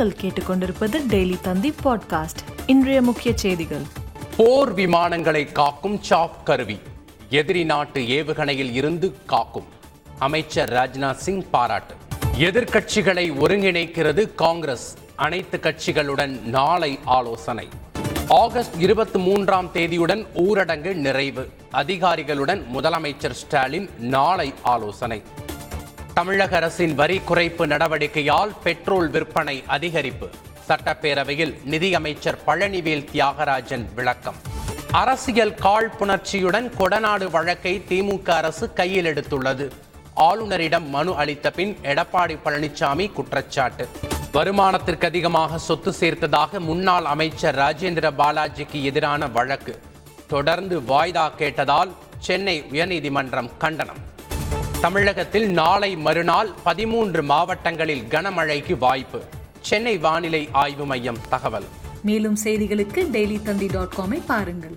நீங்கள் கேட்டுக்கொண்டிருப்பது டெய்லி தந்தி பாட்காஸ்ட் இன்றைய முக்கிய செய்திகள். போர் விமானங்களை காக்கும் சாப் கருவி. எதிரி நாட்டு ஏவுகணையில் இருந்து காக்கும். அமைச்சர் ராஜ்நாத் சிங் பாராட்டு. எதிர்கட்சிகளை ஒருங்கிணைக்கிறது காங்கிரஸ். அனைத்து கட்சிகளுடன் நாளை ஆலோசனை. ஆகஸ்ட் இருபத்தி மூன்றாம் தேதியுடன் ஊரடங்கு நிறைவு. அதிகாரிகளுடன் முதலமைச்சர் ஸ்டாலின் நாளை ஆலோசனை. தமிழக அரசின் வரி குறைப்பு நடவடிக்கையால் பெட்ரோல் விற்பனை அதிகரிப்பு. சட்டப்பேரவையில் நிதியமைச்சர் பழனிவேல் தியாகராஜன் விளக்கம். அரசியல் காழ்ப்புணர்ச்சியுடன் கொடநாடு வழக்கை திமுக அரசு கையில் எடுத்துள்ளது. ஆளுநரிடம் மனு அளித்த பின் எடப்பாடி பழனிசாமி குற்றச்சாட்டு. வருமானத்திற்கு அதிகமாக சொத்து சேர்த்ததாக முன்னாள் அமைச்சர் ராஜேந்திர பாலாஜிக்கு எதிரான வழக்கு. தொடர்ந்து வாய்தா கேட்டதால் சென்னை உயர்நீதிமன்றம் கண்டனம். தமிழகத்தில் நாளை மறுநாள் பதிமூன்று மாவட்டங்களில் கனமழைக்கு வாய்ப்பு. சென்னை வானிலை ஆய்வு மையம் தகவல். மேலும் செய்திகளுக்கு டெய்லி தந்தி டாட் காமை பாருங்கள்.